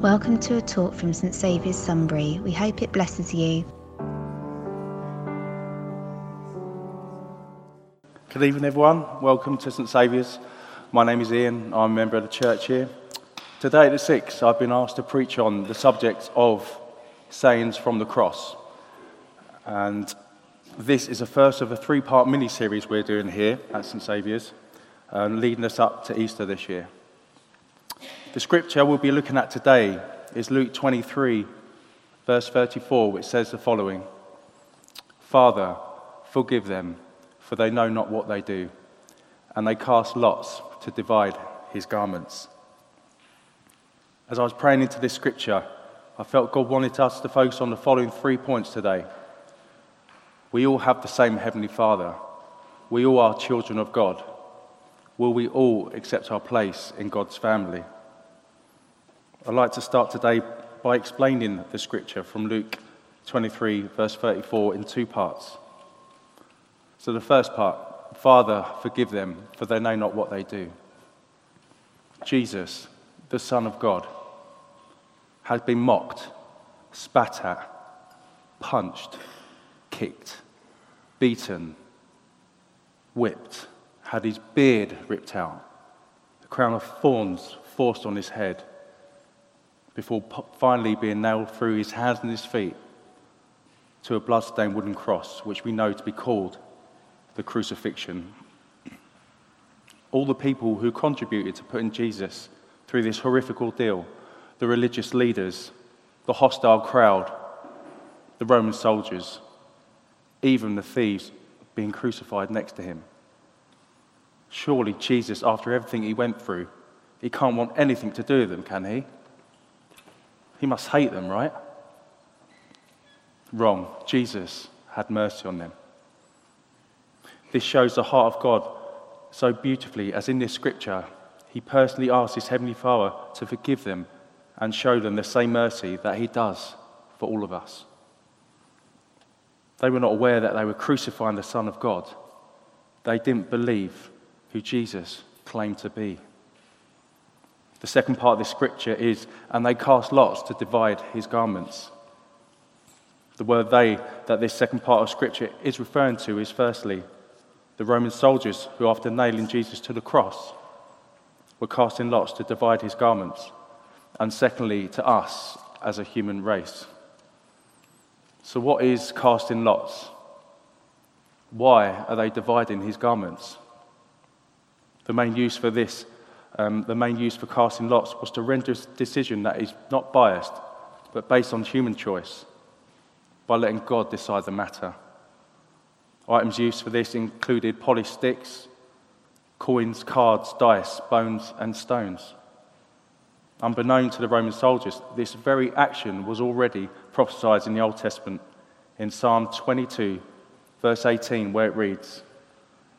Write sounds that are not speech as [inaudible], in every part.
Welcome to a talk from St Saviour's Sunbury. We hope it blesses you. Good evening, everyone. Welcome to St Saviour's. My name is Ian. I'm a member of the church here. Today at the 6, I've been asked to preach on the subject of sayings from the cross. And this is the first of a three part mini series we're doing here at St Saviour's, uh, leading us up to Easter this year. The scripture we'll be looking at today is Luke 23, verse 34, which says the following Father, forgive them, for they know not what they do. And they cast lots to divide his garments. As I was praying into this scripture, I felt God wanted us to focus on the following three points today. We all have the same Heavenly Father. We all are children of God. Will we all accept our place in God's family? I'd like to start today by explaining the scripture from Luke 23, verse 34, in two parts. So, the first part Father, forgive them, for they know not what they do. Jesus, the Son of God, has been mocked, spat at, punched, kicked, beaten, whipped, had his beard ripped out, a crown of thorns forced on his head, before finally being nailed through his hands and his feet to a blood-stained wooden cross, which we know to be called the crucifixion. All the people who contributed to putting Jesus through this horrific ordeal the religious leaders, the hostile crowd, the Roman soldiers, even the thieves being crucified next to him. Surely Jesus, after everything he went through, he can't want anything to do with them, can he? He must hate them, right? Wrong. Jesus had mercy on them. This shows the heart of God so beautifully, as in this scripture, he personally asks his heavenly Father to forgive them and show them the same mercy that he does for all of us. They were not aware that they were crucifying the Son of God. They didn't believe who Jesus claimed to be. The second part of this scripture is, and they cast lots to divide his garments. The word they that this second part of scripture is referring to is firstly the Roman soldiers who, after nailing Jesus to the cross, were casting lots to divide his garments, and secondly to us as a human race. So, what is casting lots? Why are they dividing his garments? The main use for this um, the main use for casting lots was to render a decision that is not biased, but based on human choice, by letting God decide the matter. Items used for this included polished sticks, coins, cards, dice, bones, and stones. Unbeknown to the Roman soldiers, this very action was already prophesied in the Old Testament in Psalm 22, verse 18, where it reads,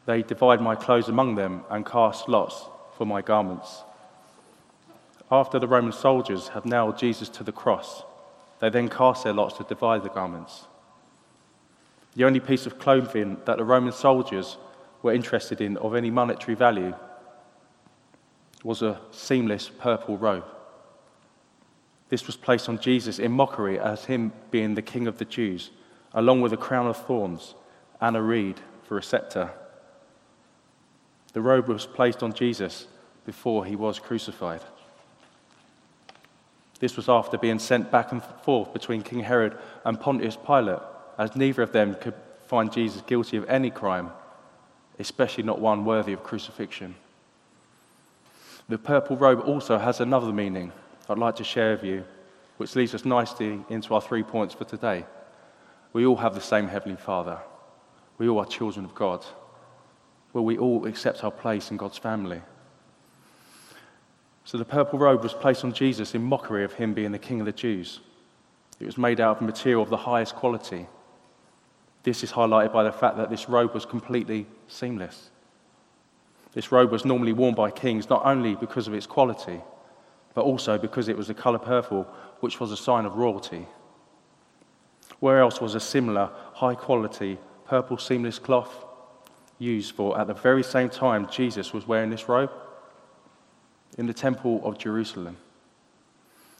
They divide my clothes among them and cast lots for my garments. After the Roman soldiers had nailed Jesus to the cross, they then cast their lots to divide the garments. The only piece of clothing that the Roman soldiers were interested in of any monetary value was a seamless purple robe. This was placed on Jesus in mockery as him being the king of the Jews, along with a crown of thorns and a reed for a scepter. The robe was placed on Jesus before he was crucified. This was after being sent back and forth between King Herod and Pontius Pilate, as neither of them could find Jesus guilty of any crime, especially not one worthy of crucifixion. The purple robe also has another meaning I'd like to share with you, which leads us nicely into our three points for today. We all have the same Heavenly Father. We all are children of God. Will we all accept our place in God's family? So the purple robe was placed on Jesus in mockery of him being the King of the Jews. It was made out of material of the highest quality. This is highlighted by the fact that this robe was completely seamless. This robe was normally worn by kings not only because of its quality, but also because it was the colour purple, which was a sign of royalty. Where else was a similar high quality purple seamless cloth used for at the very same time Jesus was wearing this robe? In the temple of Jerusalem.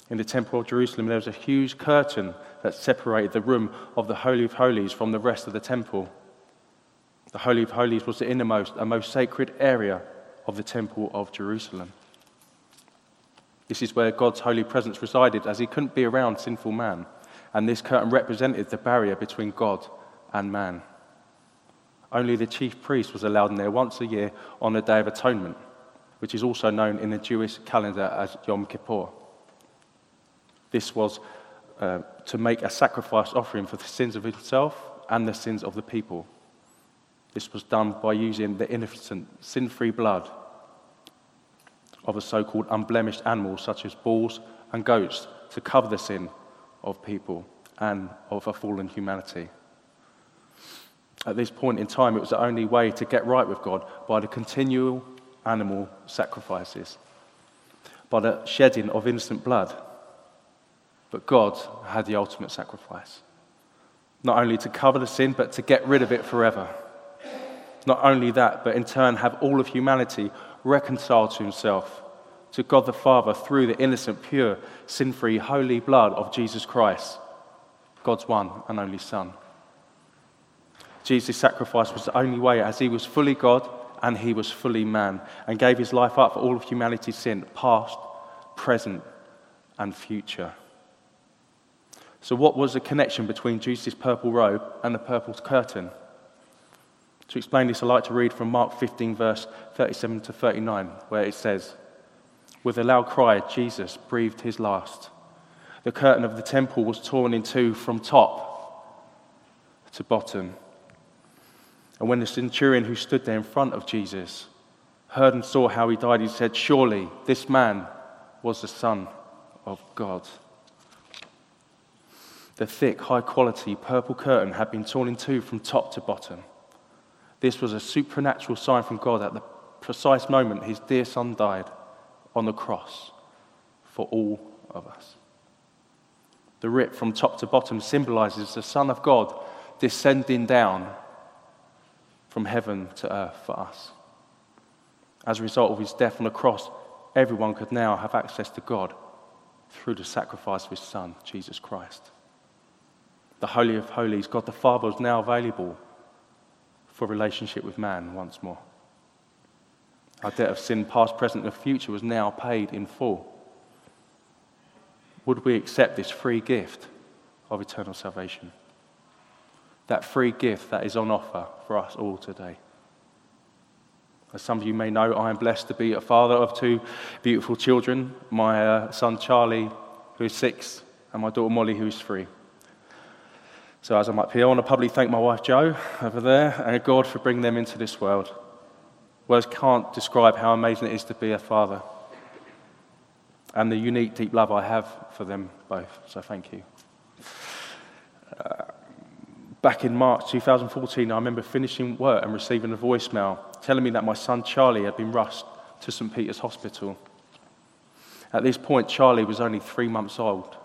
In the Temple of Jerusalem, there was a huge curtain that separated the room of the Holy of Holies from the rest of the temple. The Holy of Holies was the innermost and most sacred area of the Temple of Jerusalem. This is where God's holy presence resided, as he couldn't be around sinful man, and this curtain represented the barrier between God and man. Only the chief priest was allowed in there once a year on the Day of Atonement, which is also known in the Jewish calendar as Yom Kippur. This was uh, to make a sacrifice offering for the sins of himself and the sins of the people. This was done by using the innocent, sin free blood of a so called unblemished animal, such as bulls and goats, to cover the sin of people and of a fallen humanity. At this point in time, it was the only way to get right with God by the continual animal sacrifices, by the shedding of innocent blood. But God had the ultimate sacrifice. Not only to cover the sin, but to get rid of it forever. Not only that, but in turn have all of humanity reconciled to himself, to God the Father, through the innocent, pure, sin free, holy blood of Jesus Christ, God's one and only Son. Jesus' sacrifice was the only way, as he was fully God and he was fully man, and gave his life up for all of humanity's sin, past, present, and future. So, what was the connection between Jesus' purple robe and the purple curtain? To explain this, I'd like to read from Mark 15, verse 37 to 39, where it says, With a loud cry, Jesus breathed his last. The curtain of the temple was torn in two from top to bottom. And when the centurion who stood there in front of Jesus heard and saw how he died, he said, Surely this man was the Son of God. The thick, high quality purple curtain had been torn in two from top to bottom. This was a supernatural sign from God at the precise moment his dear son died on the cross for all of us. The rip from top to bottom symbolizes the Son of God descending down from heaven to earth for us. As a result of his death on the cross, everyone could now have access to God through the sacrifice of his Son, Jesus Christ the Holy of Holies, God the Father is now available for relationship with man once more. Our debt of sin, past, present, and future, was now paid in full. Would we accept this free gift of eternal salvation? That free gift that is on offer for us all today. As some of you may know, I am blessed to be a father of two beautiful children my uh, son Charlie, who is six, and my daughter Molly, who is three. So, as I'm up here, I want to publicly thank my wife Jo over there and God for bringing them into this world. Words can't describe how amazing it is to be a father and the unique, deep love I have for them both. So, thank you. Uh, back in March 2014, I remember finishing work and receiving a voicemail telling me that my son Charlie had been rushed to St. Peter's Hospital. At this point, Charlie was only three months old.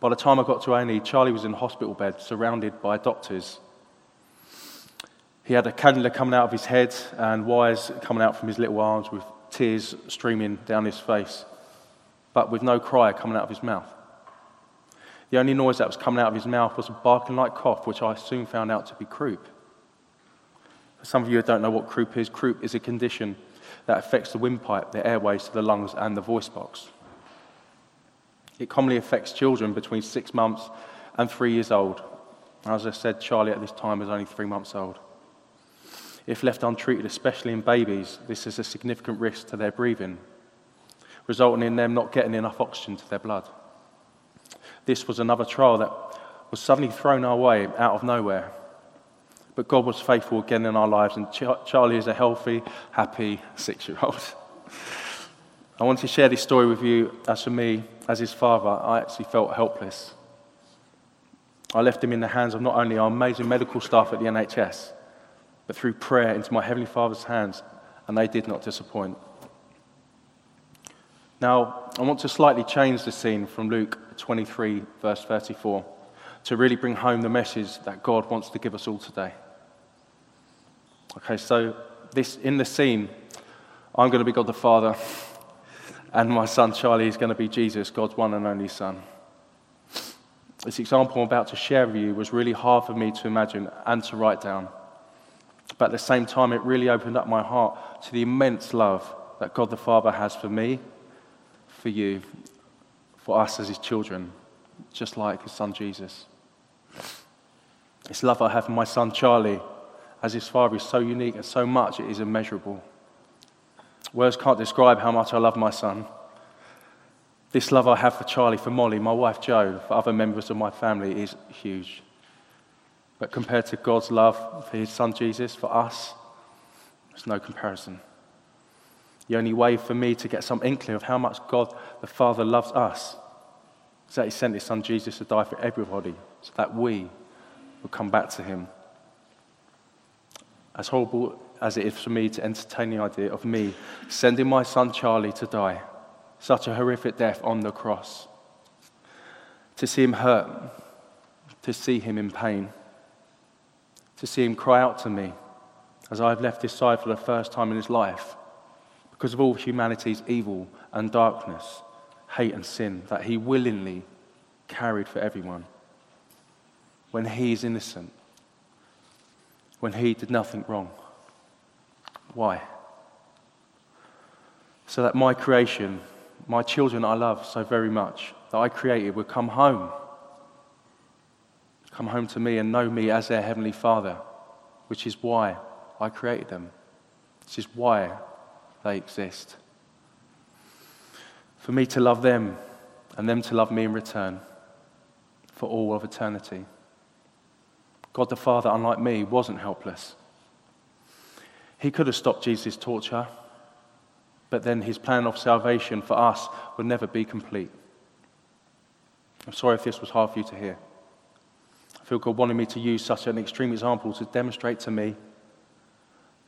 By the time I got to A&E, Charlie was in hospital bed, surrounded by doctors. He had a cannula coming out of his head and wires coming out from his little arms with tears streaming down his face, but with no cry coming out of his mouth. The only noise that was coming out of his mouth was a barking like cough, which I soon found out to be croup. For some of you who don't know what croup is, croup is a condition that affects the windpipe, the airways to the lungs, and the voice box. It commonly affects children between six months and three years old. As I said, Charlie at this time was only three months old. If left untreated, especially in babies, this is a significant risk to their breathing, resulting in them not getting enough oxygen to their blood. This was another trial that was suddenly thrown our way out of nowhere. But God was faithful again in our lives, and Charlie is a healthy, happy six year old. [laughs] I want to share this story with you as for me, as his father, I actually felt helpless. I left him in the hands of not only our amazing medical staff at the NHS, but through prayer into my Heavenly Father's hands, and they did not disappoint. Now, I want to slightly change the scene from Luke 23, verse 34, to really bring home the message that God wants to give us all today. Okay, so this, in the scene, I'm going to be God the Father and my son Charlie is going to be Jesus, God's one and only son. This example I'm about to share with you was really hard for me to imagine and to write down. But at the same time, it really opened up my heart to the immense love that God the Father has for me, for you, for us as his children, just like his son Jesus. This love I have for my son Charlie, as his father, is so unique and so much it is immeasurable. Words can't describe how much I love my son. This love I have for Charlie, for Molly, my wife Jo, for other members of my family is huge. But compared to God's love for his son Jesus, for us, there's no comparison. The only way for me to get some inkling of how much God the Father loves us is that he sent his son Jesus to die for everybody so that we would come back to him. As horrible as it is for me to entertain the idea of me sending my son Charlie to die such a horrific death on the cross. To see him hurt, to see him in pain, to see him cry out to me as I've left his side for the first time in his life because of all humanity's evil and darkness, hate and sin that he willingly carried for everyone. When he is innocent, when he did nothing wrong. Why? So that my creation my children I love so very much, that I created, would come home. Come home to me and know me as their Heavenly Father, which is why I created them. This is why they exist. For me to love them and them to love me in return for all of eternity. God the Father, unlike me, wasn't helpless. He could have stopped Jesus' torture but then his plan of salvation for us would never be complete. I'm sorry if this was hard for you to hear. I feel God wanted me to use such an extreme example to demonstrate to me,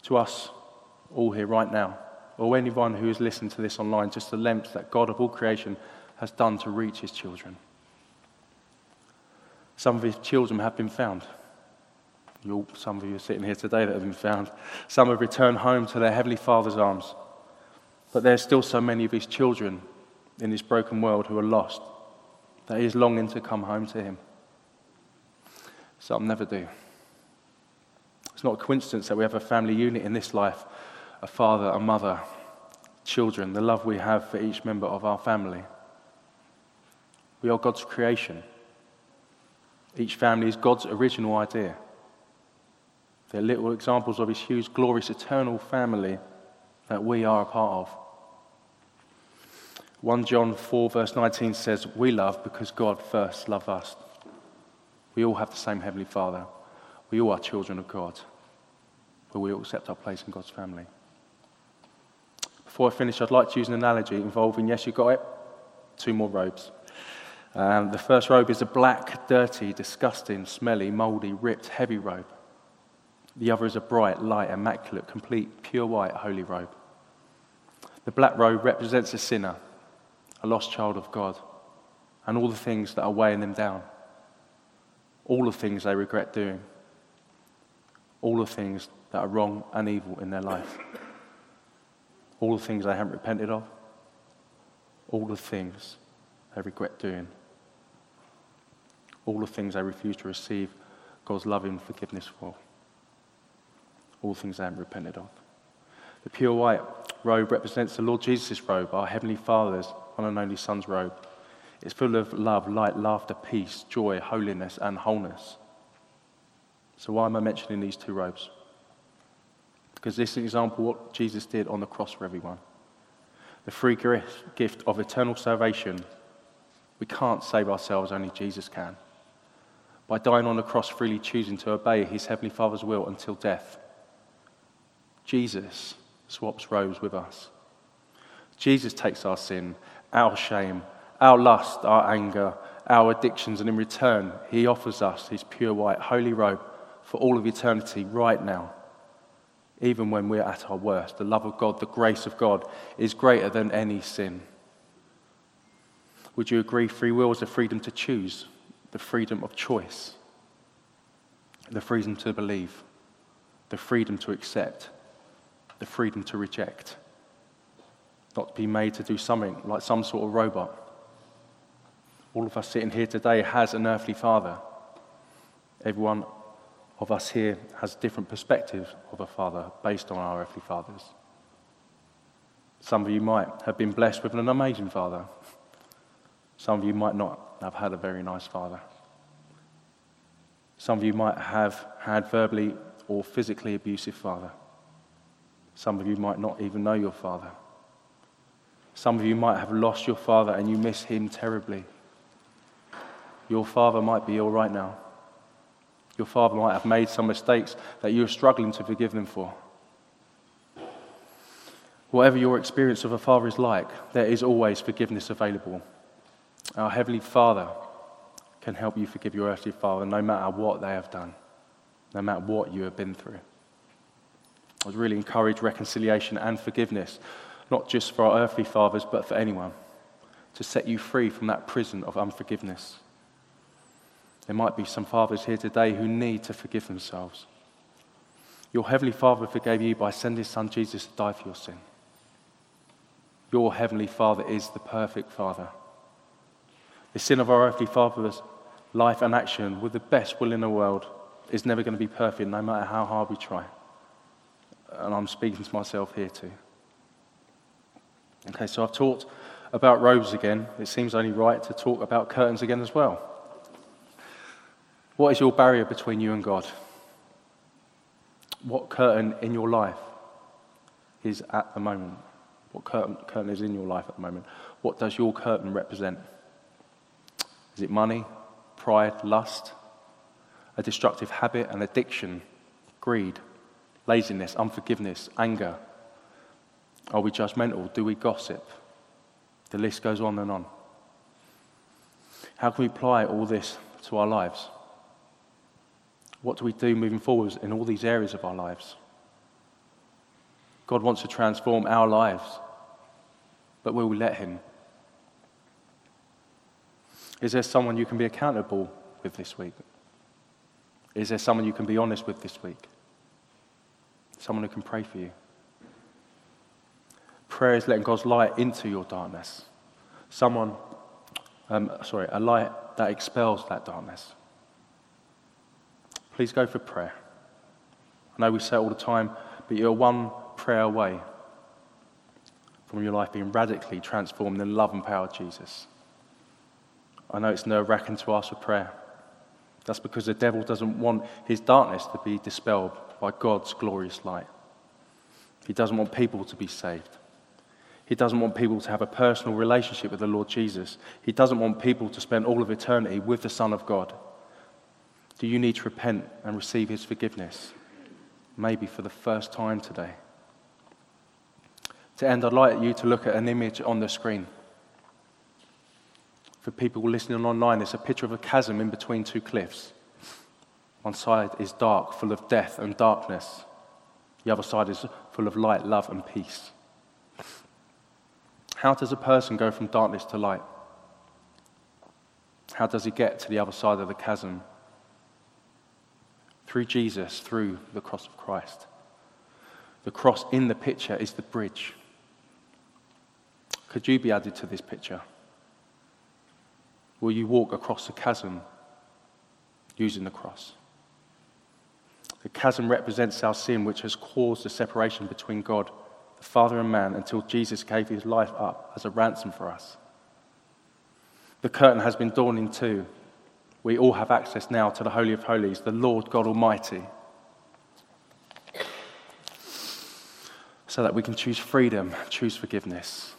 to us all here right now, or anyone who has listened to this online, just the lengths that God of all creation has done to reach his children. Some of his children have been found. You're, some of you are sitting here today that have been found. Some have returned home to their Heavenly Father's arms. But there's still so many of his children in this broken world who are lost that he is longing to come home to him. Some never do. It's not a coincidence that we have a family unit in this life a father, a mother, children, the love we have for each member of our family. We are God's creation. Each family is God's original idea. They're little examples of his huge, glorious, eternal family that we are a part of. 1 John 4, verse 19 says, We love because God first loved us. We all have the same Heavenly Father. We all are children of God. But we all accept our place in God's family. Before I finish, I'd like to use an analogy involving, yes, you got it, two more robes. Um, the first robe is a black, dirty, disgusting, smelly, mouldy, ripped, heavy robe. The other is a bright, light, immaculate, complete, pure white, holy robe. The black robe represents a sinner a lost child of God, and all the things that are weighing them down, all the things they regret doing, all the things that are wrong and evil in their life, all the things I haven't repented of, all the things I regret doing, all the things I refuse to receive God's loving forgiveness for, all things I haven't repented of. The pure white robe represents the Lord Jesus' robe, our Heavenly Father's one and only Son's robe. It's full of love, light, laughter, peace, joy, holiness, and wholeness. So, why am I mentioning these two robes? Because this is an example of what Jesus did on the cross for everyone. The free gift of eternal salvation. We can't save ourselves, only Jesus can. By dying on the cross, freely choosing to obey his Heavenly Father's will until death. Jesus swaps robes with us. Jesus takes our sin our shame, our lust, our anger, our addictions, and in return, He offers us His pure white, holy robe for all of eternity right now. Even when we're at our worst, the love of God, the grace of God is greater than any sin. Would you agree free will is the freedom to choose, the freedom of choice, the freedom to believe, the freedom to accept, the freedom to reject? not be made to do something like some sort of robot. All of us sitting here today has an earthly father. Everyone of us here has different perspectives of a father based on our earthly fathers. Some of you might have been blessed with an amazing father. Some of you might not have had a very nice father. Some of you might have had verbally or physically abusive father. Some of you might not even know your father. Some of you might have lost your father and you miss him terribly. Your father might be all right now. Your father might have made some mistakes that you're struggling to forgive them for. Whatever your experience of a father is like, there is always forgiveness available. Our Heavenly Father can help you forgive your earthly father no matter what they have done, no matter what you have been through. I would really encourage reconciliation and forgiveness, not just for our earthly fathers, but for anyone, to set you free from that prison of unforgiveness. There might be some fathers here today who need to forgive themselves. Your Heavenly Father forgave you by sending His Son Jesus to die for your sin. Your Heavenly Father is the perfect Father. The sin of our earthly father's life and action, with the best will in the world, is never going to be perfect, no matter how hard we try. And I'm speaking to myself here too. Okay, so I've talked about robes again. It seems only right to talk about curtains again as well. What is your barrier between you and God? What curtain in your life is at the moment? What curtain, curtain is in your life at the moment? What does your curtain represent? Is it money, pride, lust, a destructive habit, an addiction, greed, laziness, unforgiveness, anger? Are we judgmental? Do we gossip? The list goes on and on. How can we apply all this to our lives? What do we do moving forwards in all these areas of our lives? God wants to transform our lives, but will we let Him? Is there someone you can be accountable with this week? Is there someone you can be honest with this week? Someone who can pray for you? Prayer is letting God's light into your darkness. Someone, um, sorry, a light that expels that darkness. Please go for prayer. I know we say it all the time, but you're one prayer away from your life being radically transformed in the love and power of Jesus. I know it's nerve wracking to ask for prayer. That's because the devil doesn't want his darkness to be dispelled by God's glorious light. He doesn't want people to be saved. He doesn't want people to have a personal relationship with the Lord Jesus. He doesn't want people to spend all of eternity with the Son of God. Do you need to repent and receive his forgiveness? Maybe for the first time today. To end, I'd like you to look at an image on the screen for people listening online, it's a picture of a chasm in between two cliffs. One side is dark, full of death and darkness. The other side is full of light, love, and peace. How does a person go from darkness to light? How does he get to the other side of the chasm? Through Jesus, through the cross of Christ. The cross in the picture is the bridge. Could you be added to this picture? Will you walk across the chasm using the cross? The chasm represents our sin, which has caused the separation between God, the Father, and man until Jesus gave his life up as a ransom for us. The curtain has been drawn in two. We all have access now to the Holy of Holies, the Lord God Almighty, so that we can choose freedom, choose forgiveness.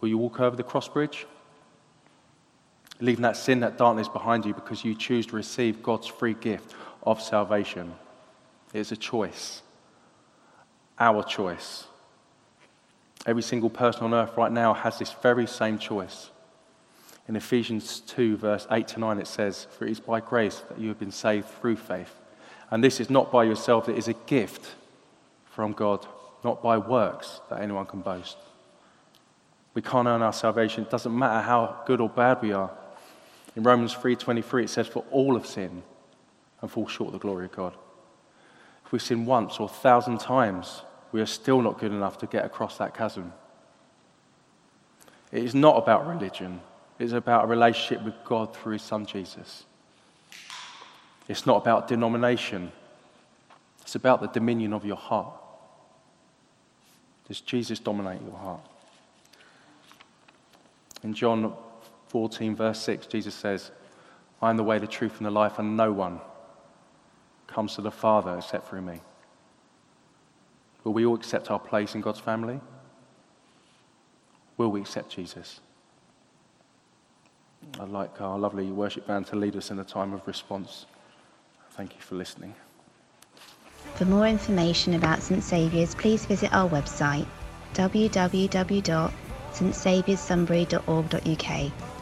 Will you walk over the cross bridge? leaving that sin, that darkness behind you because you choose to receive God's free gift of salvation. It's a choice, our choice. Every single person on earth right now has this very same choice. In Ephesians 2, verse 8 to 9, it says, For it is by grace that you have been saved through faith. And this is not by yourself, it is a gift from God, not by works that anyone can boast. We can't earn our salvation. It doesn't matter how good or bad we are. In Romans 3:23 it says for all have sinned and fall short of the glory of God. If we sin once or a thousand times, we are still not good enough to get across that chasm. It is not about religion, it's about a relationship with God through His Son Jesus. It's not about denomination, it's about the dominion of your heart. Does Jesus dominate your heart? In John 14, verse 6, Jesus says, I am the way, the truth, and the life, and no one comes to the Father except through me. Will we all accept our place in God's family? Will we accept Jesus? I'd like our lovely worship band to lead us in a time of response. Thank you for listening. For more information about St Saviour's, please visit our website www.stsavioursunbury.org.uk